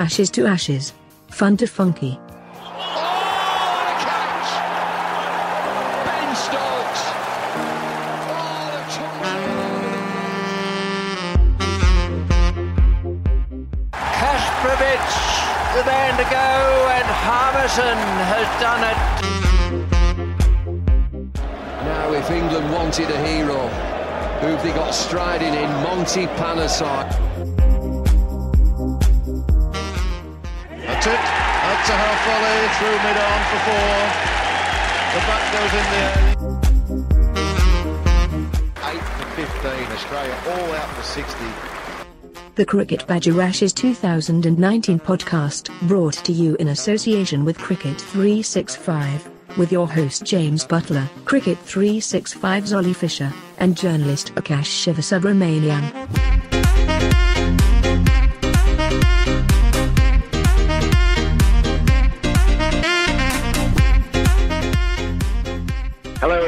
Ashes to Ashes. Fun to Funky. The to go, and Harmison has done it. Now, if England wanted a hero, who've they got striding in? Monty Panesar. That's it. That's a half volley through mid on for four. The back goes in there. 8 to 15. Australia all out for 60. The Cricket Badger Ashes 2019 podcast brought to you in association with Cricket 365 with your host James Buttler, Cricket 365's Oli Fisher, and journalist Aakash Sivasubramaniam.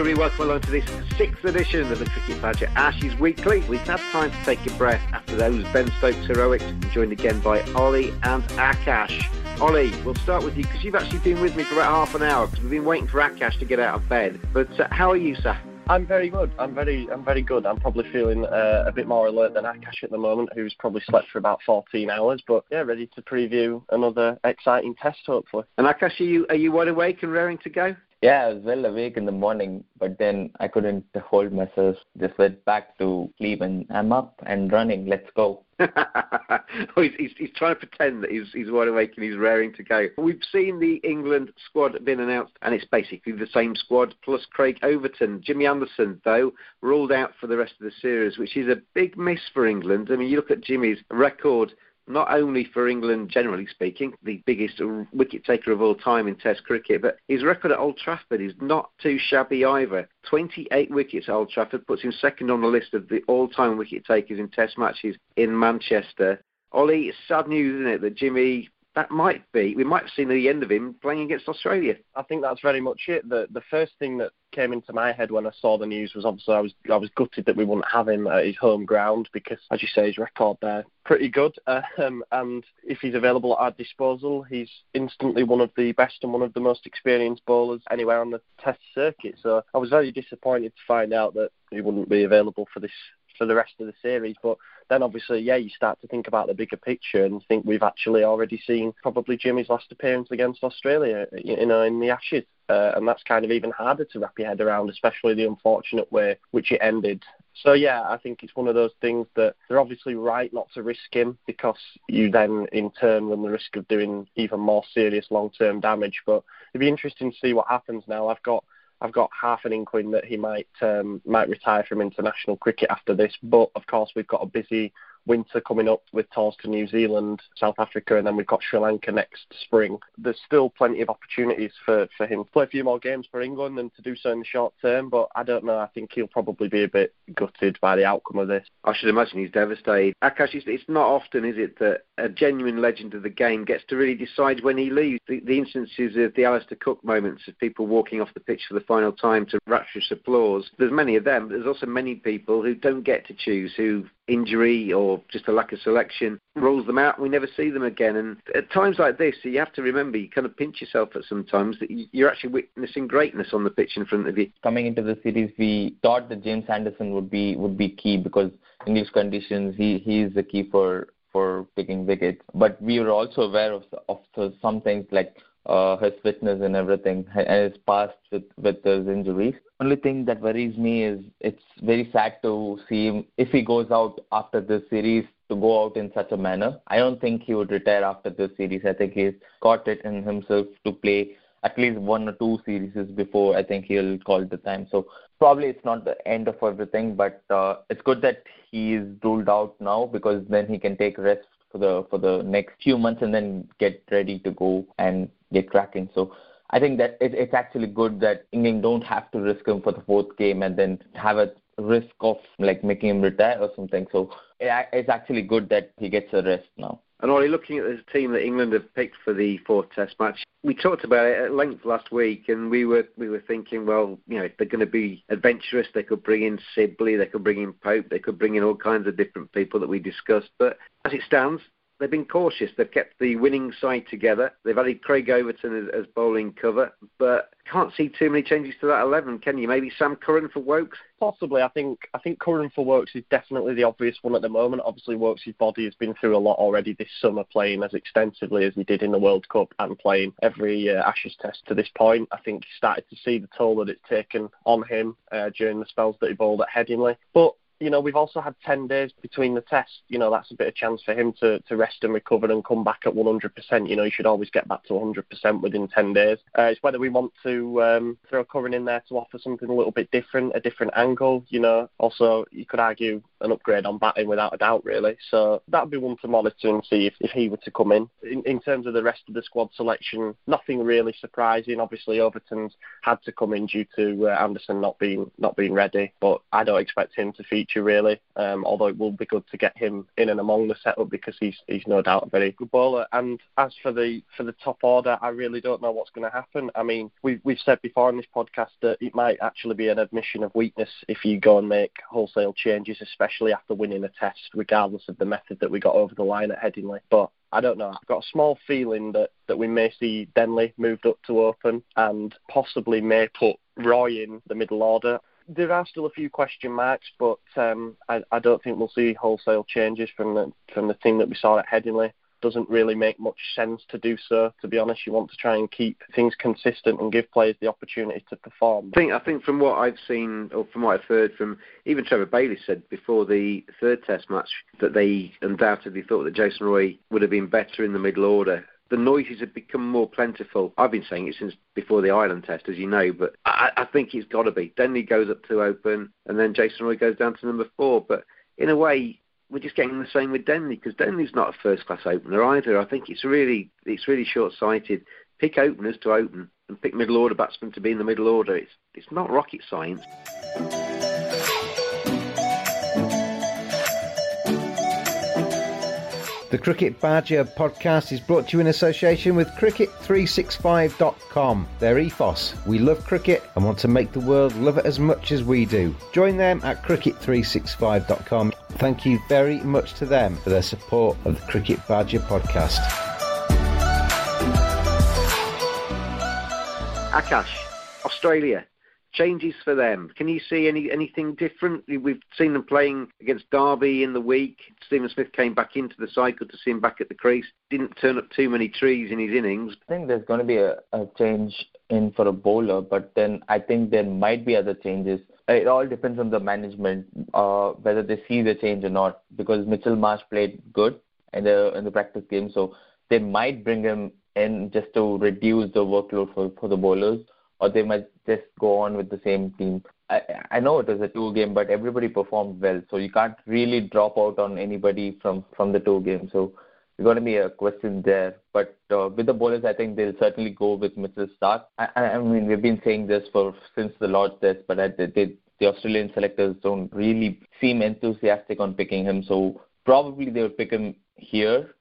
Everyone. Welcome along to this sixth edition of the Cricket Badger Ashes Weekly. We've had time to take a breath after those Ben Stokes heroics, and joined again by Oli and Aakash. Oli, we'll start with you because you've actually been with me for about half an hour because we've been waiting for Aakash to get out of bed. But uh, how are you, sir? I'm very good. I'm very, I'm very good. I'm probably feeling uh, a bit more alert than Aakash at the moment, who's probably slept for about 14 hours. But yeah, ready to preview another exciting test, hopefully. And Aakash, are you are you wide awake and raring to go? Yeah, I was well awake in the morning, but then I couldn't hold myself. Just went back to sleep, and I'm up and running. Let's go. oh, he's, he's, he's, trying to pretend that he's, he's wide awake and he's raring to go. We've seen the England squad being announced, and it's basically the same squad plus Craig Overton. Jimmy Anderson, though, ruled out for the rest of the series, which is a big miss for England. I mean, you look at Jimmy's record not only for England, generally speaking, the biggest wicket taker of all time in Test cricket, but his record at Old Trafford is not too shabby either. 28 wickets at Old Trafford puts him second on the list of the all-time wicket takers in Test matches in Manchester. Oli, it's sad news, isn't it, that Jimmy that might be we might have seen the end of him playing against Australia. I think that's very much it. The the first thing that came into my head when I saw the news was obviously I was I was gutted that we wouldn't have him at his home ground because as you say his record there pretty good um, and if he's available at our disposal he's instantly one of the best and one of the most experienced bowlers anywhere on the test circuit so I was very disappointed to find out that he wouldn't be available for this for the rest of the series. But then obviously, yeah, you start to think about the bigger picture and think we've actually already seen probably Jimmy's last appearance against Australia, you know, in the Ashes. Uh, and that's kind of even harder to wrap your head around, especially the unfortunate way which it ended. So yeah, I think it's one of those things that they're obviously right not to risk him because you then in turn run the risk of doing even more serious long-term damage. But it'd be interesting to see what happens now. I've got I've got half an inkling that he might um, might retire from international cricket after this. But of course, we've got a busy winter coming up with tours to New Zealand, South Africa, and then we've got Sri Lanka next spring. There's still plenty of opportunities for, for him to play a few more games for England and to do so in the short term, but I don't know. I think he'll probably be a bit gutted by the outcome of this. I should imagine he's devastated. Aakash, it's, not often, is it, that a genuine legend of the game gets to really decide when he leaves. The, the instances of the Alastair Cook moments of people walking off the pitch for the final time to rapturous applause, there's many of them. There's also many people who don't get to choose, who injury or just a lack of selection rules them out and we never see them again. And at times like this, you have to remember, you kind of pinch yourself at some times that you're actually witnessing greatness on the pitch in front of you. Coming into the series, we thought that James Anderson would be would be key because in these conditions, he, he is the key for for picking wickets. But we were also aware of of some things like uh, his fitness and everything, and his past with with his injuries. Only thing that worries me is it's very sad to see him if he goes out after this series to go out in such a manner. I don't think he would retire after this series. I think he's got it in himself to play at least one or two series before I think he'll call the time. So probably it's not the end of everything, but uh, it's good that he's ruled out now because then he can take rest for the for the next few months and then get ready to go and get cracking. So I think that it, it's actually good that England don't have to risk him for the fourth game and then have a risk of like making him retire or something. So it, it's actually good that he gets a rest now. And Oli, looking at the team that England have picked for the fourth Test match, we talked about it at length last week, and we were we were thinking, well, you know, they're going to be adventurous, they could bring in Sibley, they could bring in Pope, they could bring in all kinds of different people that we discussed. But as it stands, they've been cautious. They've kept the winning side together. They've added Craig Overton as, as bowling cover, but can't see too many changes to that eleven, can you? Maybe Sam Curran for Woakes. Possibly. I think I think Curran for Woakes is definitely the obvious one at the moment. Obviously, Woakes' body has been through a lot already this summer, playing as extensively as he did in the World Cup and playing every uh, Ashes Test to this point. I think he started to see the toll that it's taken on him uh, during the spells that he bowled at Headingley. But you know, we've also had 10 days between the tests. You know, that's a bit of chance for him to, to rest and recover and come back at 100%. You know, he should always get back to 100% within 10 days. Uh, it's whether we want to um, throw Curran in there to offer something a little bit different, a different angle. You know, also, you could argue an upgrade on batting without a doubt, really. So that would be one to monitor and see if, if he were to come in. in. In terms of the rest of the squad selection, nothing really surprising. Obviously, Overton's had to come in due to uh, Anderson not being not being ready, but I don't expect him to feature really. Um, although it will be good to get him in and among the setup because he's he's no doubt a very good bowler. And as for the for the top order, I really don't know what's going to happen. I mean, we've we've said before in this podcast that it might actually be an admission of weakness if you go and make wholesale changes, especially after winning a test, regardless of the method that we got over the line at Headingley. But I don't know. I've got a small feeling that, that we may see Denley moved up to open and possibly may put Roy in the middle order there are still a few question marks, but um, I, I, don't think we'll see wholesale changes from the from the team that we saw at Headingley. Doesn't really make much sense to do so. To be honest, you want to try and keep things consistent and give players the opportunity to perform. I think I think from what I've seen or from what I've heard from even Trevor Bayliss said before the third Test match that they undoubtedly thought that Jason Roy would have been better in the middle order the noises have become more plentiful. I've been saying it since before the Ireland test, as you know, but I, I think it's got to be. Denley goes up to open, and then Jason Roy goes down to number four. But in a way, we're just getting the same with Denley because Denley's not a first-class opener either. I think it's really it's really short-sighted. Pick openers to open and pick middle order batsmen to be in the middle order. It's it's not rocket science. The Cricket Badger podcast is brought to you in association with Cricket365.com. Their ethos we love cricket and want to make the world love it as much as we do. Join them at Cricket365.com. Thank you very much to them for their support of the Cricket Badger podcast. Aakash, Australia changes for them? Can you see any anything different? We've seen them playing against Derby in the week. Steven Smith came back into the cycle to see him back at the crease. Didn't turn up too many trees in his innings. I think there's going to be a, a change in for a bowler, but then I think there might be other changes. It all depends on the management, uh, whether they see the change or not. Because Mitchell Marsh played good in the in the practice game, so they might bring him in just to reduce the workload for, for the bowlers or they might just go on with the same team. I, I know it was a two game, but everybody performed well, so you can't really drop out on anybody from from the two games. So it's going to be a question there. But uh, with the bowlers, I think they'll certainly go with Mitchell Starc. I, I mean, we've been saying this for since the Lord's test, but I, they, the Australian selectors don't really seem enthusiastic on picking him. So probably they would pick him here,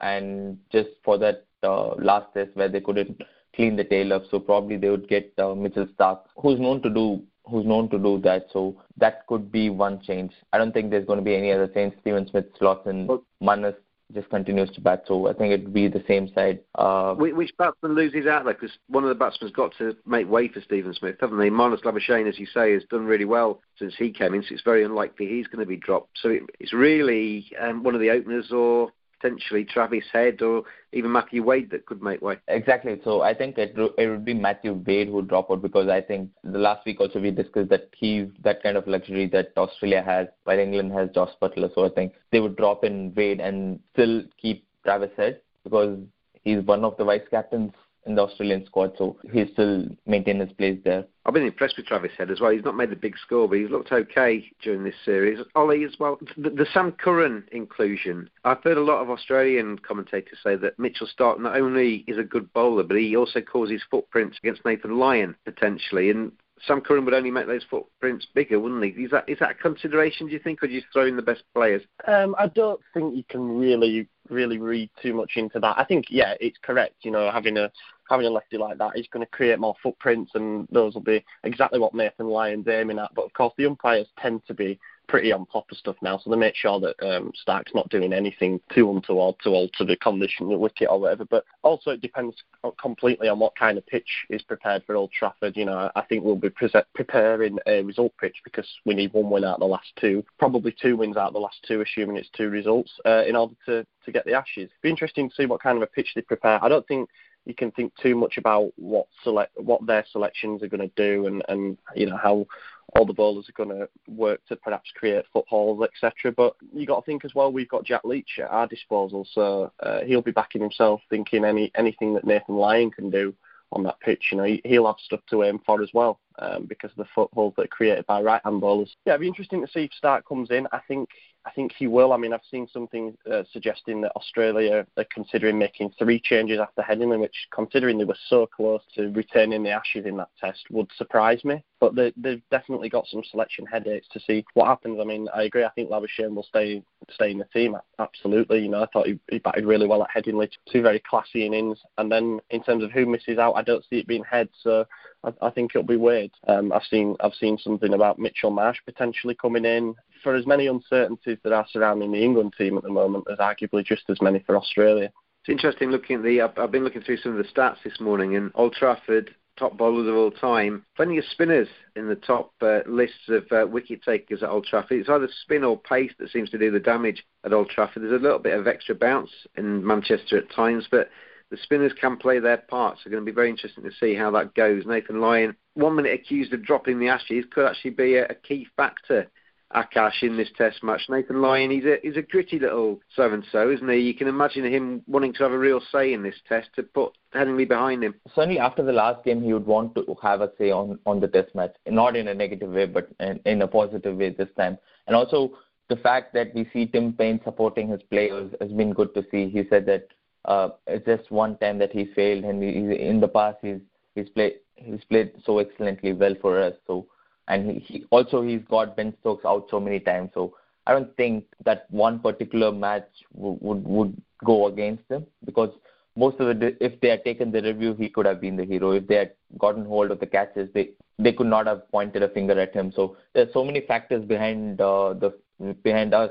and just for that uh, last test where they couldn't clean the tail up, so probably they would get uh, Mitchell Starc, who's known to do who's known to do that. So that could be one change. I don't think there's going to be any other change. Steven Smith slots in Marnus just continues to bat. So I think it'd be the same side. Uh, which batsman loses out there? Because one of the batsmen's got to make way for Steven Smith, haven't they? Marnus Labuschagne, as you say, has done really well since he came in. So it's very unlikely he's going to be dropped. So it, it's really um, one of the openers or potentially Travis Head or even Matthew Wade that could make way. Exactly. So I think it, it would be Matthew Wade who would drop out because I think the last week also we discussed that he's that kind of luxury that Australia has while England has Jos Buttler. So I think they would drop in Wade and still keep Travis Head because he's one of the vice captains in the Australian squad, so he's still maintained his place there. I've been impressed with Travis Head as well. He's not made the big score, but he's looked okay during this series. Oli as well. The, the Sam Curran inclusion. I've heard a lot of Australian commentators say that Mitchell Starc not only is a good bowler, but he also causes footprints against Nathan Lyon potentially. And Sam Curran would only make those footprints bigger, wouldn't he? Is that is that a consideration? Do you think, or do you throw in the best players? Um, I don't think you can really really read too much into that. I think yeah, it's correct. You know, having a having a lefty like that is going to create more footprints, and those will be exactly what Nathan Lyon's aiming at. But of course, the umpires tend to be pretty on top of stuff now, so they make sure that um, Starc's not doing anything too untoward to alter the condition of the wicket or whatever. But also, it depends completely on what kind of pitch is prepared for Old Trafford. You know, I think we'll be pre- preparing a result pitch because we need one win out of the last two, probably two wins out of the last two, assuming it's two results, uh, in order to to get the Ashes. It'd be interesting to see what kind of a pitch they prepare. I don't think you can think too much about what select what their selections are going to do and and you know how all the bowlers are going to work to perhaps create footholds, etc. But you got to think as well. We've got Jack Leach at our disposal, so uh, he'll be backing himself, thinking any anything that Nathan Lyon can do on that pitch. You know, he'll have stuff to aim for as well um, because of the footholds that are created by right-hand bowlers. Yeah, it'd be interesting to see if Starc comes in. I think I think he will. I mean, I've seen something uh, suggesting that Australia are considering making three changes after Headingley, which, considering they were so close to retaining the Ashes in that test, would surprise me. But they, they've definitely got some selection headaches to see what happens. I mean, I agree. I think Labuschagne will stay stay in the team. Absolutely. You know, I thought he, he batted really well at Headingley. Two very classy innings. And then in terms of who misses out, I don't see it being Head. So I, I think it'll be Wade. Um, I've seen I've seen something about Mitchell Marsh potentially coming in for as many uncertainties that are surrounding the England team at the moment, there's arguably just as many for Australia. It's interesting looking at the. I've, I've been looking through some of the stats this morning, and Old Trafford top bowlers of all time. Plenty of spinners in the top uh, lists of uh, wicket takers at Old Trafford. It's either spin or pace that seems to do the damage at Old Trafford. There's a little bit of extra bounce in Manchester at times, but the spinners can play their parts. It's going to be very interesting to see how that goes. Nathan Lyon, one minute accused of dropping the Ashes, could actually be a, a key factor Aakash in this Test match. Nathan Lyon, he's a he's a gritty little so and so, isn't he? You can imagine him wanting to have a real say in this Test to put Headingley behind him. Certainly, after the last game, he would want to have a say on on the Test match, not in a negative way, but in, in a positive way this time. And also, the fact that we see Tim Paine supporting his players has been good to see. He said that uh, it's just one time that he failed, and he, in the past he's he's played he's played so excellently well for us. So and he, he also he's got Ben Stokes out so many times. So I don't think that one particular match would would go against him because most of the if they had taken the review, he could have been the hero. If they had gotten hold of the catches, they they could not have pointed a finger at him. So there's so many factors behind uh, the behind us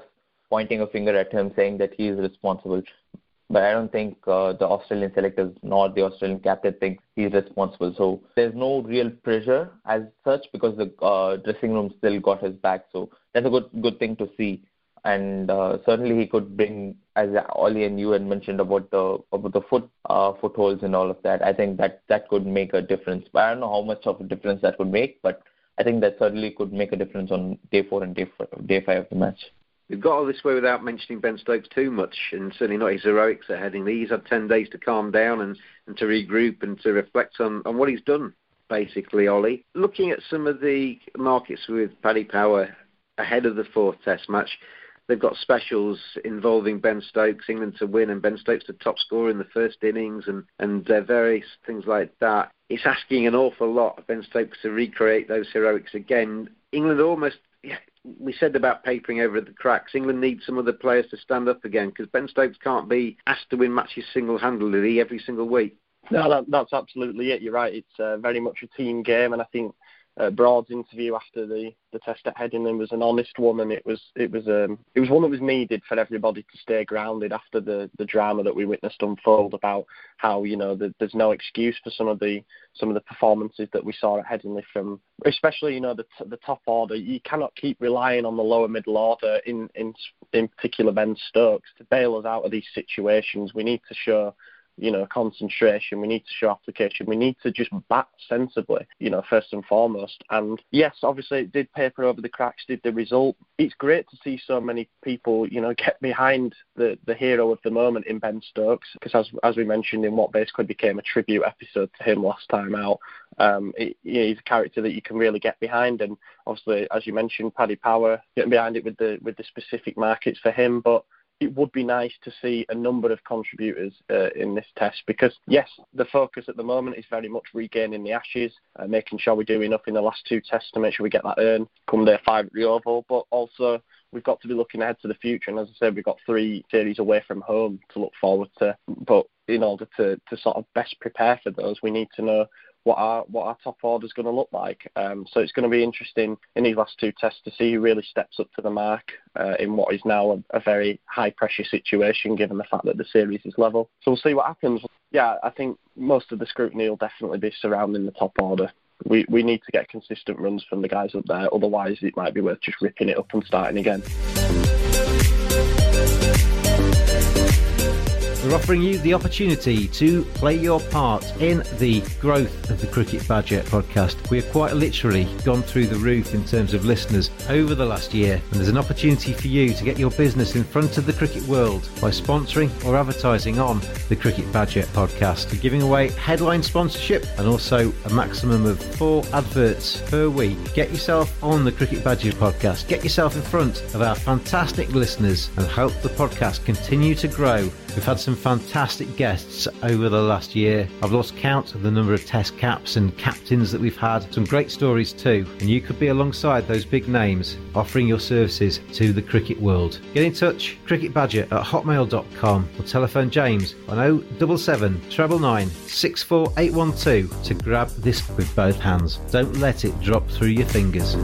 pointing a finger at him, saying that he is responsible but I don't think uh, the Australian selectors nor the Australian captain think he's responsible. So there's no real pressure as such because the uh, dressing room still got his back. So that's a good good thing to see. And uh, certainly he could bring, as Oli and you had mentioned about the about the foot uh, footholds and all of that. I think that that could make a difference. But I don't know how much of a difference that would make. But I think that certainly could make a difference on day four and day five, day five of the match we've got all this way without mentioning Ben Stokes too much, and certainly not his heroics at Headingley. He's had 10 days to calm down and, and to regroup and to reflect on, on what he's done basically, Oli. Looking at some of the markets with Paddy Power ahead of the fourth Test match, they've got specials involving Ben Stokes, England to win, and Ben Stokes the top scorer in the first innings, and and uh, various things like that. It's asking an awful lot of Ben Stokes to recreate those heroics again. England almost. Yeah, we said about papering over the cracks. England needs some other players to stand up again because Ben Stokes can't be asked to win matches single-handedly every single week. No, that, that's absolutely it. You're right. It's uh, very much a team game, and I think uh, Broad's interview after the, the test at Headingley was an honest one, and it was it was um, it was one that was needed for everybody to stay grounded after the, the drama that we witnessed unfold about how you know the, there's no excuse for some of the some of the performances that we saw at Headingley from especially you know the the top order. You cannot keep relying on the lower middle order in in in particular Ben Stokes to bail us out of these situations. We need to show you know, concentration. We need to show application. We need to just bat sensibly, you know, first and foremost. And yes, obviously it did paper over the cracks, did the result. It's great to see so many people, you know, get behind the, the hero of the moment in Ben Stokes, because as, as we mentioned in what basically became a tribute episode to him last time out, um, it, you know, he's a character that you can really get behind. And obviously, as you mentioned, Paddy Power, getting behind it with the, with the specific markets for him. But it would be nice to see a number of contributors uh, in this test because, yes, the focus at the moment is very much regaining the Ashes, uh, making sure we do enough in the last two tests to make sure we get that urn come day five at the Oval, but also we've got to be looking ahead to the future. And as I said, we've got three series away from home to look forward to. But in order to, to sort of best prepare for those, we need to know what our what our top order is going to look like. Um, so it's going to be interesting in these last two tests to see who really steps up to the mark uh, in what is now a, a, very high pressure situation, given the fact that the series is level. So we'll see what happens. Yeah, I think most of the scrutiny will definitely be surrounding the top order. We we need to get consistent runs from the guys up there, otherwise it might be worth just ripping it up and starting again. We're offering you the opportunity to play your part in the growth of the Cricket Badger podcast. We have quite literally gone through the roof in terms of listeners over the last year, and there's an opportunity for you to get your business in front of the cricket world by sponsoring or advertising on the Cricket Badger podcast. We're giving away headline sponsorship and also a maximum of four adverts per week. Get yourself on the Cricket Badger podcast, get yourself in front of our fantastic listeners, and help the podcast continue to grow. We've had some fantastic guests over the last year. I've lost count of the number of test caps and captains that we've had. Some great stories too. And you could be alongside those big names offering your services to the cricket world. Get in touch, cricketbadger at hotmail.com or telephone James on 077 999 64812 to grab this with both hands. Don't let it drop through your fingers.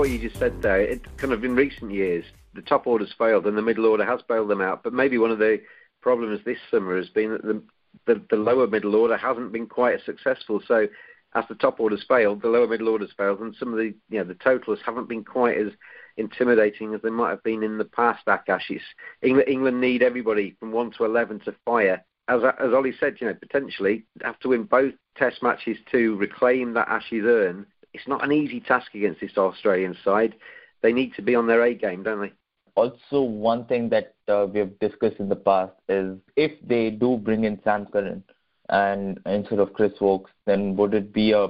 What you just said there, it kind of in recent years, the top order's failed and the middle order has bailed them out. But maybe one of the problems this summer has been that the, the, the lower middle order hasn't been quite as successful. So as the top order's failed, the lower middle order's failed, and some of the you know the totals haven't been quite as intimidating as they might have been in the past. Aakash, it's, England, England need everybody from one to eleven to fire. As as Oli said, you know potentially have to win both Test matches to reclaim that Ashes urn it's not an easy task against this Australian side. They need to be on their A game, don't they? Also, one thing that uh, we have discussed in the past is if they do bring in Sam Curran and instead of Chris Woakes, then would it be a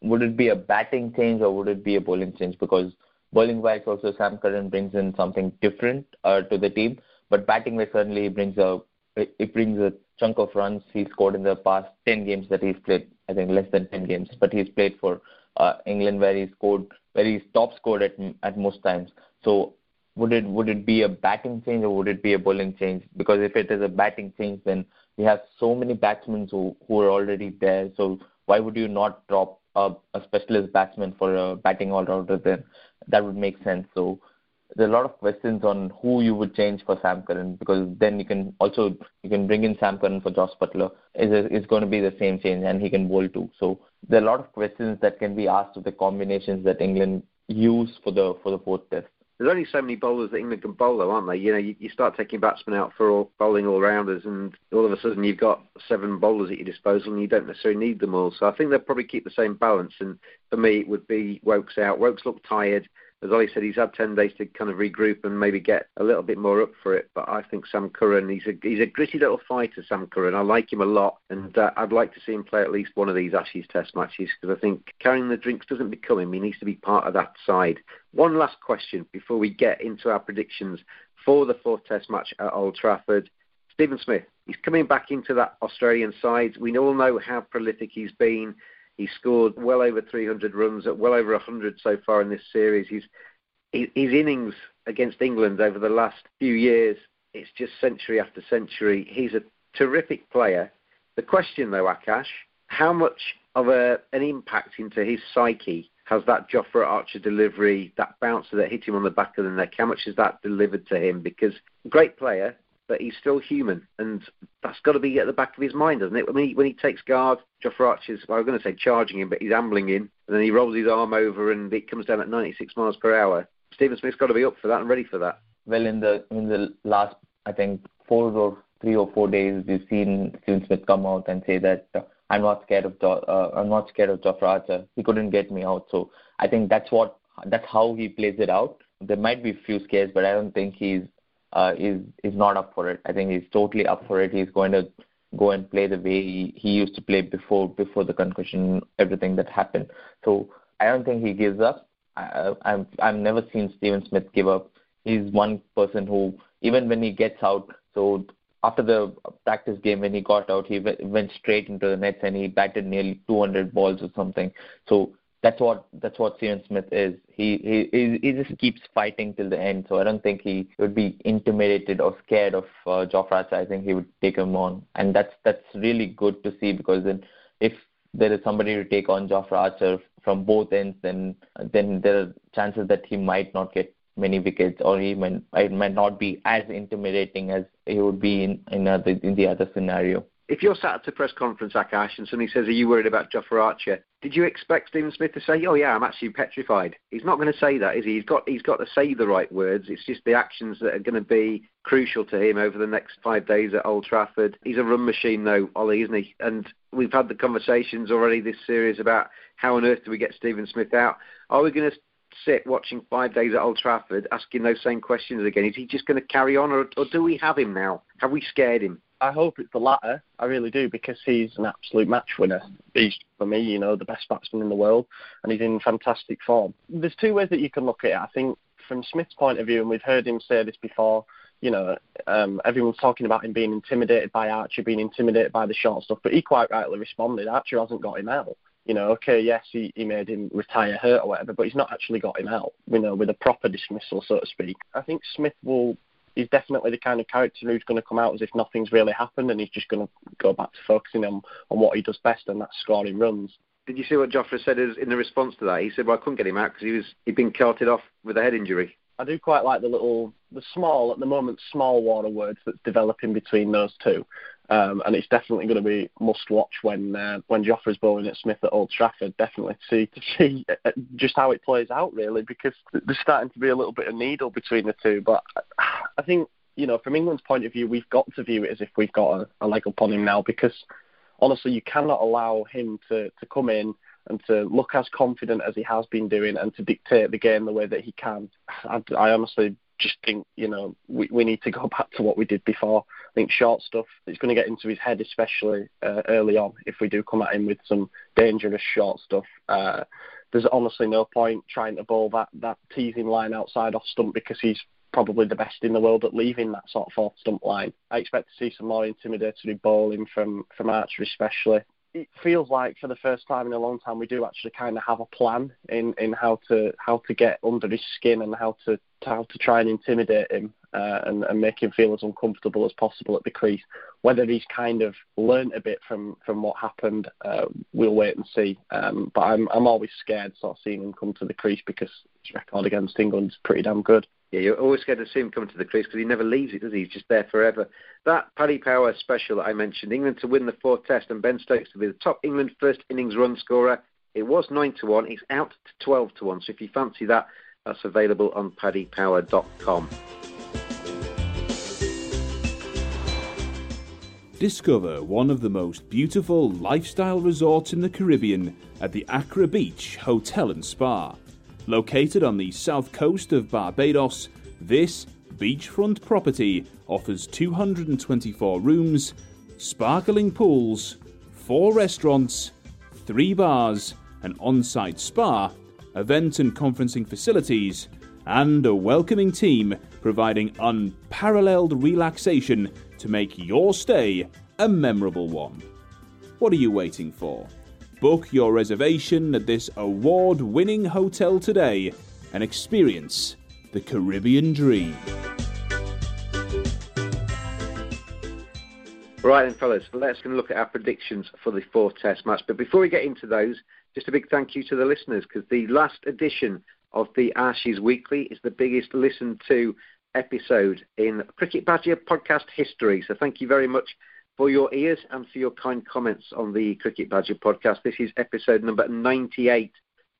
would it be a batting change or would it be a bowling change? Because bowling wise, also Sam Curran brings in something different uh, to the team, but batting wise certainly brings a it brings a chunk of runs he scored in the past 10 games that he's played. I think less than 10 games, but he's played for uh, England where he scored where he's top scored at at most times. So would it would it be a batting change or would it be a bowling change? Because if it is a batting change, then we have so many batsmen who who are already there. So why would you not drop a, a specialist batsman for a batting all rounder? Then that would make sense. So there's a lot of questions on who you would change for Sam Curran because then you can also you can bring in Sam Curran for Jos Buttler. Is it's going to be the same change and he can bowl too. So there are a lot of questions that can be asked of the combinations that England use for the for the fourth test. There's only so many bowlers that England can bowl, though, aren't they? You know, you, you start taking batsmen out for all, bowling all rounders, and all of a sudden you've got seven bowlers at your disposal, and you don't necessarily need them all. So I think they'll probably keep the same balance. And for me, it would be Woakes out. Woakes looked tired as Oli said, he's had 10 days to kind of regroup and maybe get a little bit more up for it. But I think Sam Curran, he's a, he's a gritty little fighter, Sam Curran. I like him a lot. And uh, I'd like to see him play at least one of these Ashes test matches because I think carrying the drinks doesn't become him. He needs to be part of that side. One last question before we get into our predictions for the fourth test match at Old Trafford. Steven Smith, he's coming back into that Australian side. We all know how prolific he's been. He scored well over 300 runs, at well over 100 so far in this series. He's, his innings against England over the last few years, it's just century after century. He's a terrific player. The question, though, Aakash, how much of a, an impact into his psyche has that Jofra Archer delivery, that bouncer that hit him on the back of the neck, how much has that delivered to him? Because great player, but he's still human, and that's got to be at the back of his mind, doesn't it? When he when he takes guard, Jofra Archer's well, I was going to say charging him, but he's ambling in, and then he rolls his arm over, and it comes down at 96 miles per hour. Steven Smith's got to be up for that and ready for that. Well, in the in the last, I think four or three or four days, we've seen Steven Smith come out and say that uh, I'm not scared of uh, I'm not scared of Jofra Archer. He couldn't get me out, so I think that's what that's how he plays it out. There might be a few scares, but I don't think he's uh, is is not up for it. I think he's totally up for it. He's going to go and play the way he, he used to play before before the concussion, everything that happened. So I don't think he gives up. I, I've I've never seen Steven Smith give up. He's one person who even when he gets out, so after the practice game when he got out, he went straight into the nets and he batted nearly 200 balls or something. So that's what that's what Steven Smith is. He he he just keeps fighting till the end. So I don't think he would be intimidated or scared of uh, Jofra. I think he would take him on, and that's that's really good to see because then if there is somebody to take on Jofra Archer from both ends, then then there are chances that he might not get many wickets, or he might, it might not be as intimidating as he would be in in, other, in the other scenario if you're sat at a press conference, Aakash, and somebody says, "Are you worried about Jofra Archer?" Did you expect Steven Smith to say, "Oh yeah, I'm actually petrified"? He's not going to say that, is he? He's got he's got to say the right words. It's just the actions that are going to be crucial to him over the next five days at Old Trafford. He's a run machine, though, Oli, isn't he? And we've had the conversations already this series about how on earth do we get Steven Smith out? Are we going to sit watching five days at Old Trafford asking those same questions again? Is he just going to carry on, or, or do we have him now? Have we scared him? I hope it's the latter. I really do because he's an absolute match winner. He's for me, you know, the best batsman in the world, and he's in fantastic form. There's two ways that you can look at it. I think from Smith's point of view, and we've heard him say this before. You know, um, everyone's talking about him being intimidated by Archer, being intimidated by the short stuff, but he quite rightly responded. Archer hasn't got him out. You know, okay, yes, he, he made him retire hurt or whatever, but he's not actually got him out. You know, with a proper dismissal, so to speak. I think Smith will he's definitely the kind of character who's going to come out as if nothing's really happened and he's just going to go back to focusing on, on what he does best and that's scoring runs. Did you see what Jofra said in the response to that? He said, "Well, I couldn't get him out because he was he'd been carted off with a head injury." I do quite like the little, the small at the moment, small water words that's developing between those two. Um, and it's definitely going to be must watch when uh, when Jofra's bowling at Smith at Old Trafford. Definitely to see to see uh, just how it plays out really, because there's starting to be a little bit of needle between the two. But I think you know from England's point of view, we've got to view it as if we've got a, a leg up on him now, because honestly, you cannot allow him to to come in and to look as confident as he has been doing and to dictate the game the way that he can. I, I honestly just think you know we we need to go back to what we did before. I think short stuff it's going to get into his head, especially uh, early on. If we do come at him with some dangerous short stuff, uh, there's honestly no point trying to bowl that that teasing line outside off stump because he's probably the best in the world at leaving that sort of fourth stump line. I expect to see some more intimidatory bowling from from Archer, especially it feels like for the first time in a long time we do actually kind of have a plan in, in how to how to get under his skin and how to how to try and intimidate him uh, and, and make him feel as uncomfortable as possible at the crease. Whether he's kind of learnt a bit from, from what happened, uh, we'll wait and see. Um, but I'm I'm always scared sort of seeing him come to the crease because his record against England is pretty damn good. Yeah, you're always scared to see him come to the crease because he never leaves it, does he? He's just there forever. That Paddy Power special that I mentioned, England to win the fourth test and Ben Stokes to be the top England first innings run scorer. It was 9 to 1. It's out to 12 to 1. So if you fancy that, that's available on paddypower.com. Discover one of the most beautiful lifestyle resorts in the Caribbean at the Accra Beach Hotel and Spa. Located on the south coast of Barbados, this beachfront property offers 224 rooms, sparkling pools, four restaurants, three bars, an on site spa, event and conferencing facilities, and a welcoming team providing unparalleled relaxation to make your stay a memorable one. What are you waiting for? Book your reservation at this award winning hotel today and experience the Caribbean dream. Right then, fellas, let's look at our predictions for the fourth Test match. But before we get into those, just a big thank you to the listeners because the last edition of the Ashes Weekly is the biggest listened to episode in Cricket Badger podcast history. So thank you very much for your ears and for your kind comments on the Cricket Badger podcast. This is episode number 98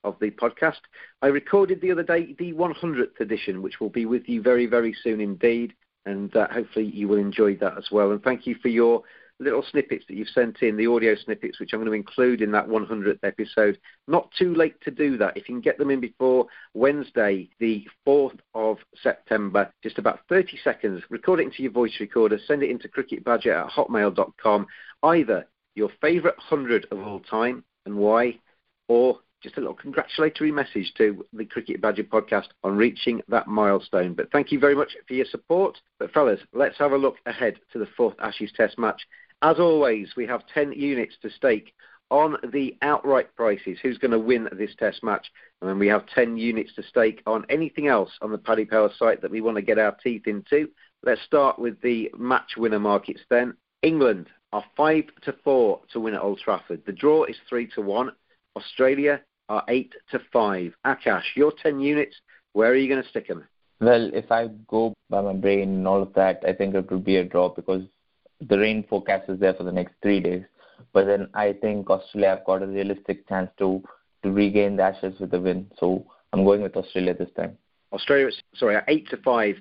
of the podcast. I recorded the other day the 100th edition, which will be with you very, very soon indeed. And uh, hopefully you will enjoy that as well. And thank you for your little snippets that you've sent in, the audio snippets, which I'm going to include in that 100th episode. Not too late to do that. If you can get them in before Wednesday, the 4th of September, just about 30 seconds, record it into your voice recorder, send it into cricketbadger at hotmail.com, either your favourite 100 of all time and why, or just a little congratulatory message to the Cricket Badger podcast on reaching that milestone. But thank you very much for your support. But fellas, let's have a look ahead to the fourth Ashes Test match. As always, we have 10 units to stake on the outright prices. Who's going to win this Test match? And then we have 10 units to stake on anything else on the Paddy Power site that we want to get our teeth into. Let's start with the match winner markets then. England are 5 to 4 to win at Old Trafford. The draw is 3 to 1. Australia are 8 to 5. Aakash, your 10 units, where are you going to stick them? Well, if I go by my brain and all of that, I think it would be a draw because the rain forecast is there for the next three days. But then I think Australia have got a realistic chance to to regain the Ashes with a win. So I'm going with Australia this time. Australia, sorry, eight to five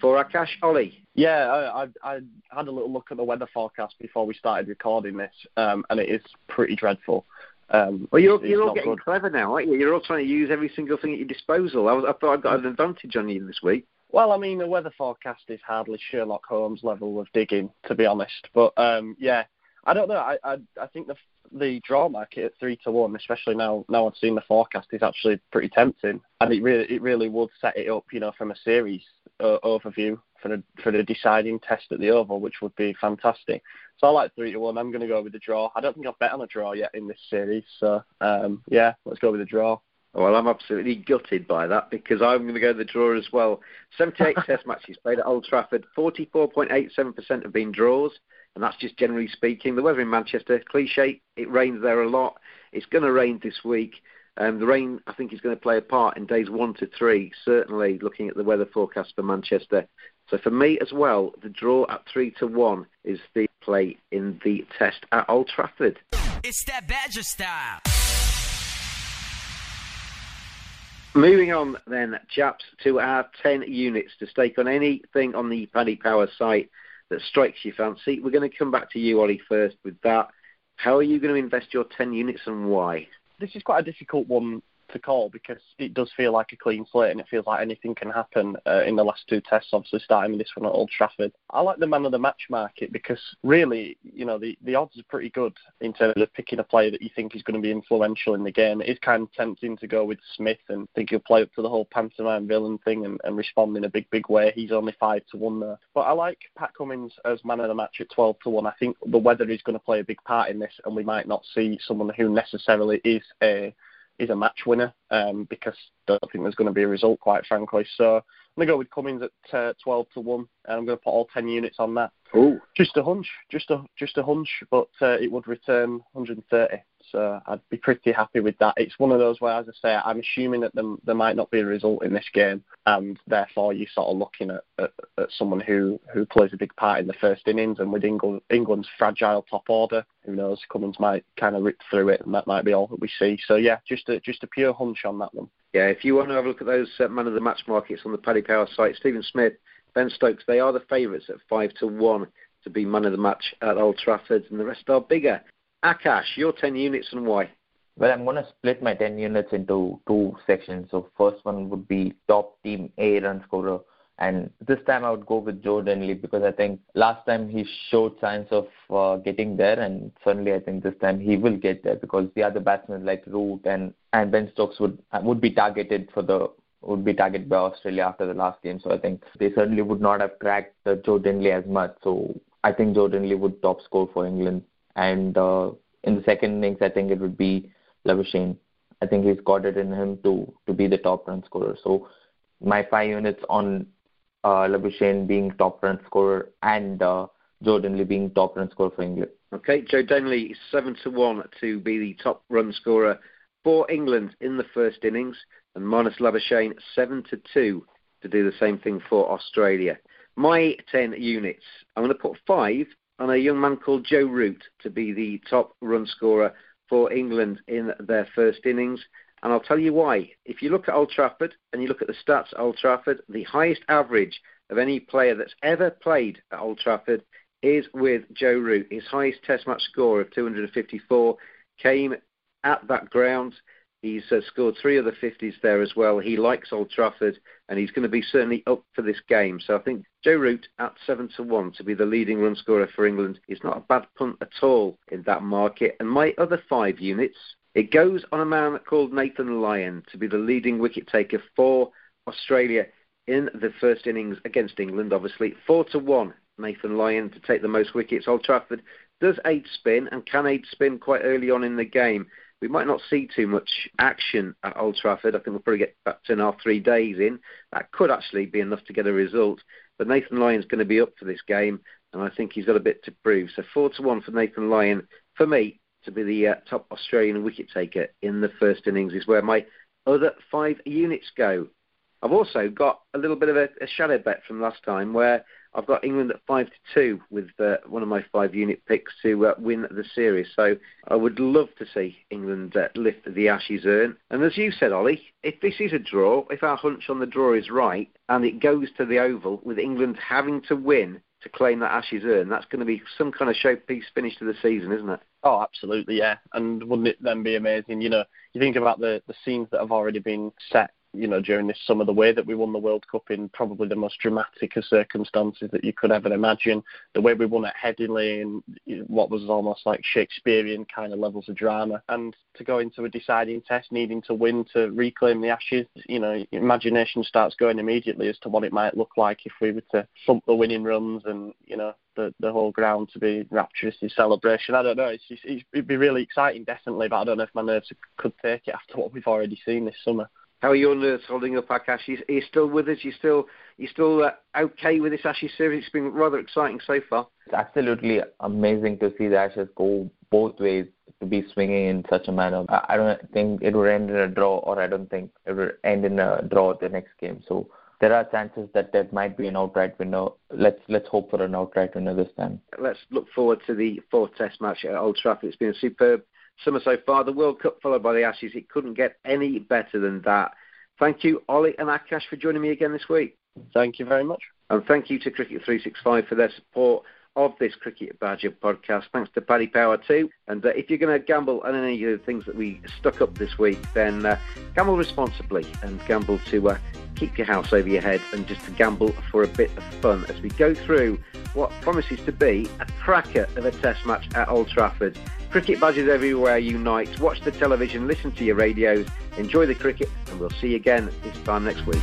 for Aakash Oli. Yeah, I, I, I had a little look at the weather forecast before we started recording this, um, and it is pretty dreadful. Um, well, you're, you're all getting good. clever now, aren't you? You're all trying to use every single thing at your disposal. I, was, I thought I got an advantage on you this week. Well, I mean, the weather forecast is hardly Sherlock Holmes level of digging, to be honest. But um, yeah, I don't know. I I, I think the the draw market at three to one, especially now now I've seen the forecast, is actually pretty tempting, and it really it really would set it up, you know, from a series uh, overview for the for the deciding test at the Oval, which would be fantastic. So I like three to one. I'm going to go with the draw. I don't think I've bet on a draw yet in this series, so um, yeah, let's go with the draw. Well, I'm absolutely gutted by that because I'm going to go the draw as well. 78 Test matches played at Old Trafford. 44.87% have been draws, and that's just generally speaking. The weather in Manchester, cliche, it rains there a lot. It's going to rain this week. Um, the rain, I think, is going to play a part in days one to three, certainly looking at the weather forecast for Manchester. So for me as well, the draw at three to one is the play in the test at Old Trafford. It's that Badger style. Moving on then, chaps, to our 10 units to stake on anything on the Paddy Power site that strikes your fancy. We're going to come back to you, Oli, first with that. How are you going to invest your 10 units and why? This is quite a difficult one to call because it does feel like a clean slate and it feels like anything can happen uh, in the last two tests, obviously starting with this one at Old Trafford. I like the man of the match market because really, you know, the, the odds are pretty good in terms of picking a player that you think is going to be influential in the game. It is kind of tempting to go with Smith and think he'll play up to the whole pantomime villain thing and, and respond in a big, big way. He's only 5 to 1 there. But I like Pat Cummins as man of the match at 12 to 1. I think the weather is going to play a big part in this and we might not see someone who necessarily is a is a match winner um, because I don't think there's going to be a result, quite frankly. So I'm going to go with Cummins at uh, 12 to 1, and I'm going to put all 10 units on that. Ooh. Just a hunch, just a just a hunch, but uh, it would return 130. So I'd be pretty happy with that. It's one of those where, as I say, I'm assuming that there, there might not be a result in this game, and therefore you're sort of looking at, at, at someone who, who plays a big part in the first innings, and with England, England's fragile top order, who knows, Cummins might kind of rip through it, and that might be all that we see. So yeah, just a, just a pure hunch on that one. Yeah, if you want to have a look at those uh, man of the match markets on the Paddy Power site, Steven Smith, Ben Stokes, they are the favourites at five to one to be man of the match at Old Trafford, and the rest are bigger. Aakash, your 10 units and why? Well, I'm going to split my 10 units into two sections. So first one would be top team A run scorer. And this time I would go with Joe Denley because I think last time he showed signs of uh, getting there, and certainly I think this time he will get there because the other batsmen like Root and and Ben Stokes would would be targeted for the would be targeted by Australia after the last game. So I think they certainly would not have cracked uh, Joe Denley as much. So I think Joe Denley would top score for England. And uh, in the second innings, I think it would be Labuschagne. I think he's got it in him to to be the top run scorer. So my five units on uh, being top run scorer and uh, Joe being top run scorer for England. Okay, Joe Denley is seven to one to be the top run scorer for England in the first innings, and Marnus Labuschagne seven to two to do the same thing for Australia. My ten units, I'm going to put five on a young man called Joe Root to be the top run scorer for England in their first innings. And I'll tell you why. If you look at Old Trafford and you look at the stats at Old Trafford, the highest average of any player that's ever played at Old Trafford is with Joe Root. His highest Test match score of 254 came at that ground. He's uh, scored three of the 50s there as well. He likes Old Trafford, and he's going to be certainly up for this game. So I think Joe Root at seven to one to be the leading run scorer for England is not a bad punt at all in that market. And my other five units, it goes on a man called Nathan Lyon to be the leading wicket taker for Australia in the first innings against England. Obviously, four to one. Nathan Lyon to take the most wickets. Old Trafford does aid spin and can aid spin quite early on in the game we might not see too much action at Old Trafford. I think we'll probably get about two and a half, three days in. That could actually be enough to get a result. But Nathan Lyon's going to be up for this game, and I think he's got a bit to prove. So four to one for Nathan Lyon. For me, to be the uh, top Australian wicket taker in the first innings is where my other five units go. I've also got a little bit of a, a shadow bet from last time where I've got England at five to two with uh, one of my five unit picks to uh, win the series. So I would love to see England uh, lift the Ashes urn. And as you said, Oli, if this is a draw, if our hunch on the draw is right, and it goes to the Oval with England having to win to claim that Ashes urn, that's going to be some kind of showpiece finish to the season, isn't it? Oh, absolutely, yeah. And wouldn't it then be amazing? You know, you think about the the scenes that have already been set you know, during this summer, the way that we won the World Cup in probably the most dramatic of circumstances that you could ever imagine, the way we won at Headingley in what was almost like Shakespearean kind of levels of drama, and to go into a deciding test needing to win to reclaim the Ashes, you know, imagination starts going immediately as to what it might look like if we were to thump the winning runs and, you know, the, the whole ground to be rapturous in celebration. I don't know. It's, it's, it'd be really exciting, definitely, but I don't know if my nerves could take it after what we've already seen this summer. How are your nerves holding up, Aakash? Are you still with us? You still you still uh, okay with this Ashes series? It's been rather exciting so far. It's absolutely amazing to see the Ashes go both ways to be swinging in such a manner. I don't think it would end in a draw, or I don't think it would end in a draw the next game. So there are chances that that might be an outright winner. Let's let's hope for an outright winner this time. Let's look forward to the fourth Test match at Old Trafford. It's been a superb summer so far. The World Cup followed by the Ashes. It couldn't get any better than that. Thank you, Oli and Aakash, for joining me again this week. Thank you very much. And thank you to Cricket 365 for their support of this Cricket Badger podcast. Thanks to Paddy Power too. And uh, if you're going to gamble on any of the things that we stuck up this week, then uh, gamble responsibly and gamble to uh, keep your house over your head and just to gamble for a bit of fun as we go through what promises to be a cracker of a test match at Old Trafford. Cricket Badgers everywhere unite. Watch the television, listen to your radios, enjoy the cricket, and we'll see you again this time next week.